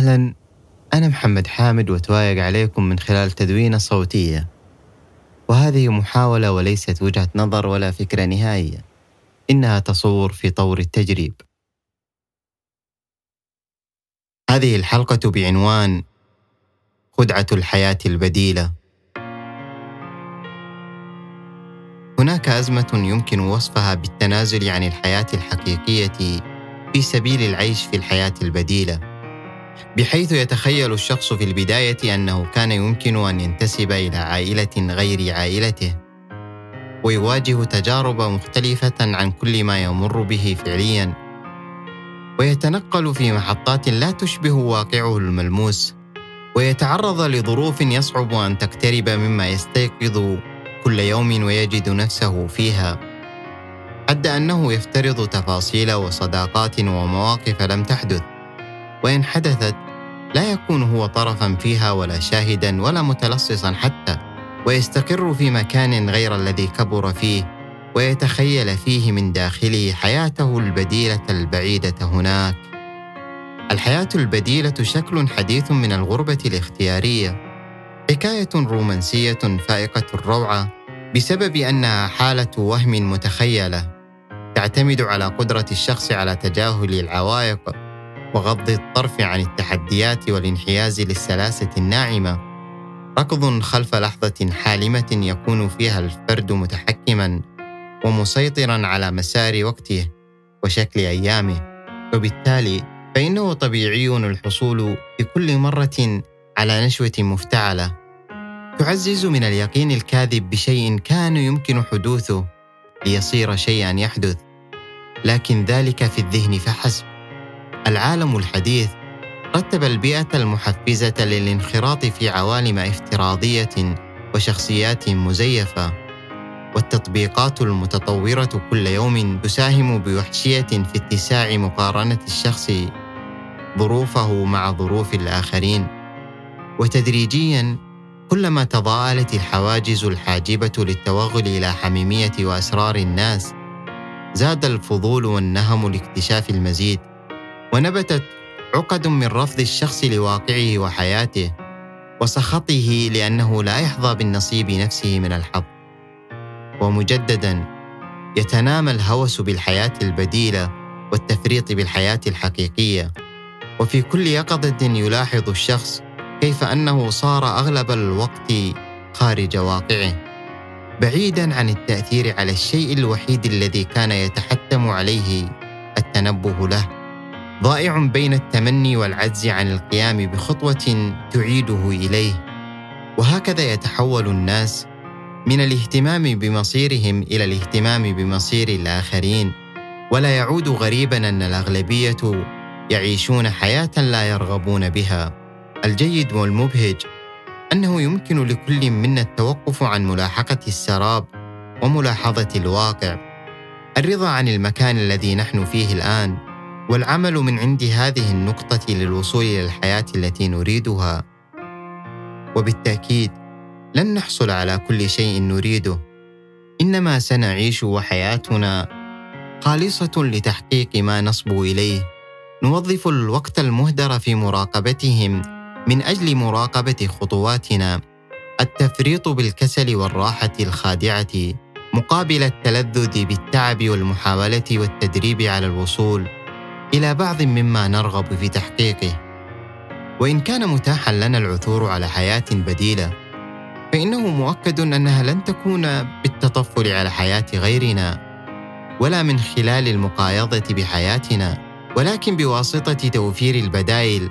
أهلا. أنا محمد حامد وتوايق عليكم من خلال تدوينة صوتية. وهذه محاولة وليست وجهة نظر ولا فكرة نهائية. إنها تصور في طور التجريب. هذه الحلقة بعنوان خدعة الحياة البديلة. هناك أزمة يمكن وصفها بالتنازل عن الحياة الحقيقية في سبيل العيش في الحياة البديلة. بحيث يتخيل الشخص في البداية أنه كان يمكن أن ينتسب إلى عائلة غير عائلته ويواجه تجارب مختلفة عن كل ما يمر به فعليا. ويتنقل في محطات لا تشبه واقعه الملموس ويتعرض لظروف يصعب أن تقترب مما يستيقظ كل يوم ويجد نفسه فيها. حتى أنه يفترض تفاصيل وصداقات ومواقف لم تحدث. وإن حدثت لا يكون هو طرفا فيها ولا شاهدا ولا متلصصا حتى ويستقر في مكان غير الذي كبر فيه ويتخيل فيه من داخله حياته البديلة البعيدة هناك. الحياة البديلة شكل حديث من الغربة الاختيارية حكاية رومانسية فائقة الروعة بسبب أنها حالة وهم متخيلة تعتمد على قدرة الشخص على تجاهل العوائق وغض الطرف عن التحديات والانحياز للسلاسة الناعمة. ركض خلف لحظة حالمة يكون فيها الفرد متحكما ومسيطرا على مسار وقته وشكل أيامه. وبالتالي فإنه طبيعي الحصول في كل مرة على نشوة مفتعلة. تعزز من اليقين الكاذب بشيء كان يمكن حدوثه ليصير شيئا يحدث لكن ذلك في الذهن فحسب. العالم الحديث رتب البيئة المحفزة للانخراط في عوالم افتراضية وشخصيات مزيفة. والتطبيقات المتطورة كل يوم تساهم بوحشية في اتساع مقارنة الشخص ظروفه مع ظروف الآخرين. وتدريجيا كلما تضاءلت الحواجز الحاجبة للتوغل إلى حميمية وأسرار الناس زاد الفضول والنهم لاكتشاف المزيد. ونبتت عقد من رفض الشخص لواقعه وحياته وسخطه لأنه لا يحظى بالنصيب نفسه من الحظ. ومجددا يتنامى الهوس بالحياة البديلة والتفريط بالحياة الحقيقية. وفي كل يقظة يلاحظ الشخص كيف أنه صار أغلب الوقت خارج واقعه. بعيدا عن التأثير على الشيء الوحيد الذي كان يتحتم عليه التنبه له. ضائع بين التمني والعجز عن القيام بخطوة تعيده إليه. وهكذا يتحول الناس من الاهتمام بمصيرهم إلى الاهتمام بمصير الآخرين. ولا يعود غريبا أن الأغلبية يعيشون حياة لا يرغبون بها. الجيد والمبهج أنه يمكن لكل منا التوقف عن ملاحقة السراب وملاحظة الواقع. الرضا عن المكان الذي نحن فيه الآن والعمل من عند هذه النقطة للوصول إلى الحياة التي نريدها. وبالتأكيد لن نحصل على كل شيء نريده. إنما سنعيش وحياتنا خالصة لتحقيق ما نصبو إليه. نوظف الوقت المهدر في مراقبتهم من أجل مراقبة خطواتنا. التفريط بالكسل والراحة الخادعة مقابل التلذذ بالتعب والمحاولة والتدريب على الوصول. إلى بعض مما نرغب في تحقيقه. وإن كان متاحا لنا العثور على حياة بديلة فإنه مؤكد أنها لن تكون بالتطفل على حياة غيرنا ولا من خلال المقايضة بحياتنا ولكن بواسطة توفير البدائل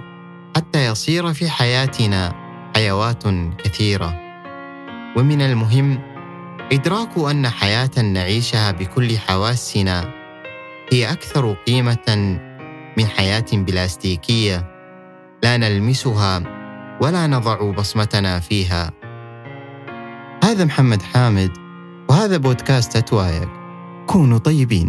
حتى يصير في حياتنا حيوات كثيرة. ومن المهم إدراك أن حياة نعيشها بكل حواسنا هي أكثر قيمة من حياة بلاستيكية. لا نلمسها ولا نضع بصمتنا فيها. هذا محمد حامد وهذا بودكاست أتوايق كونوا طيبين.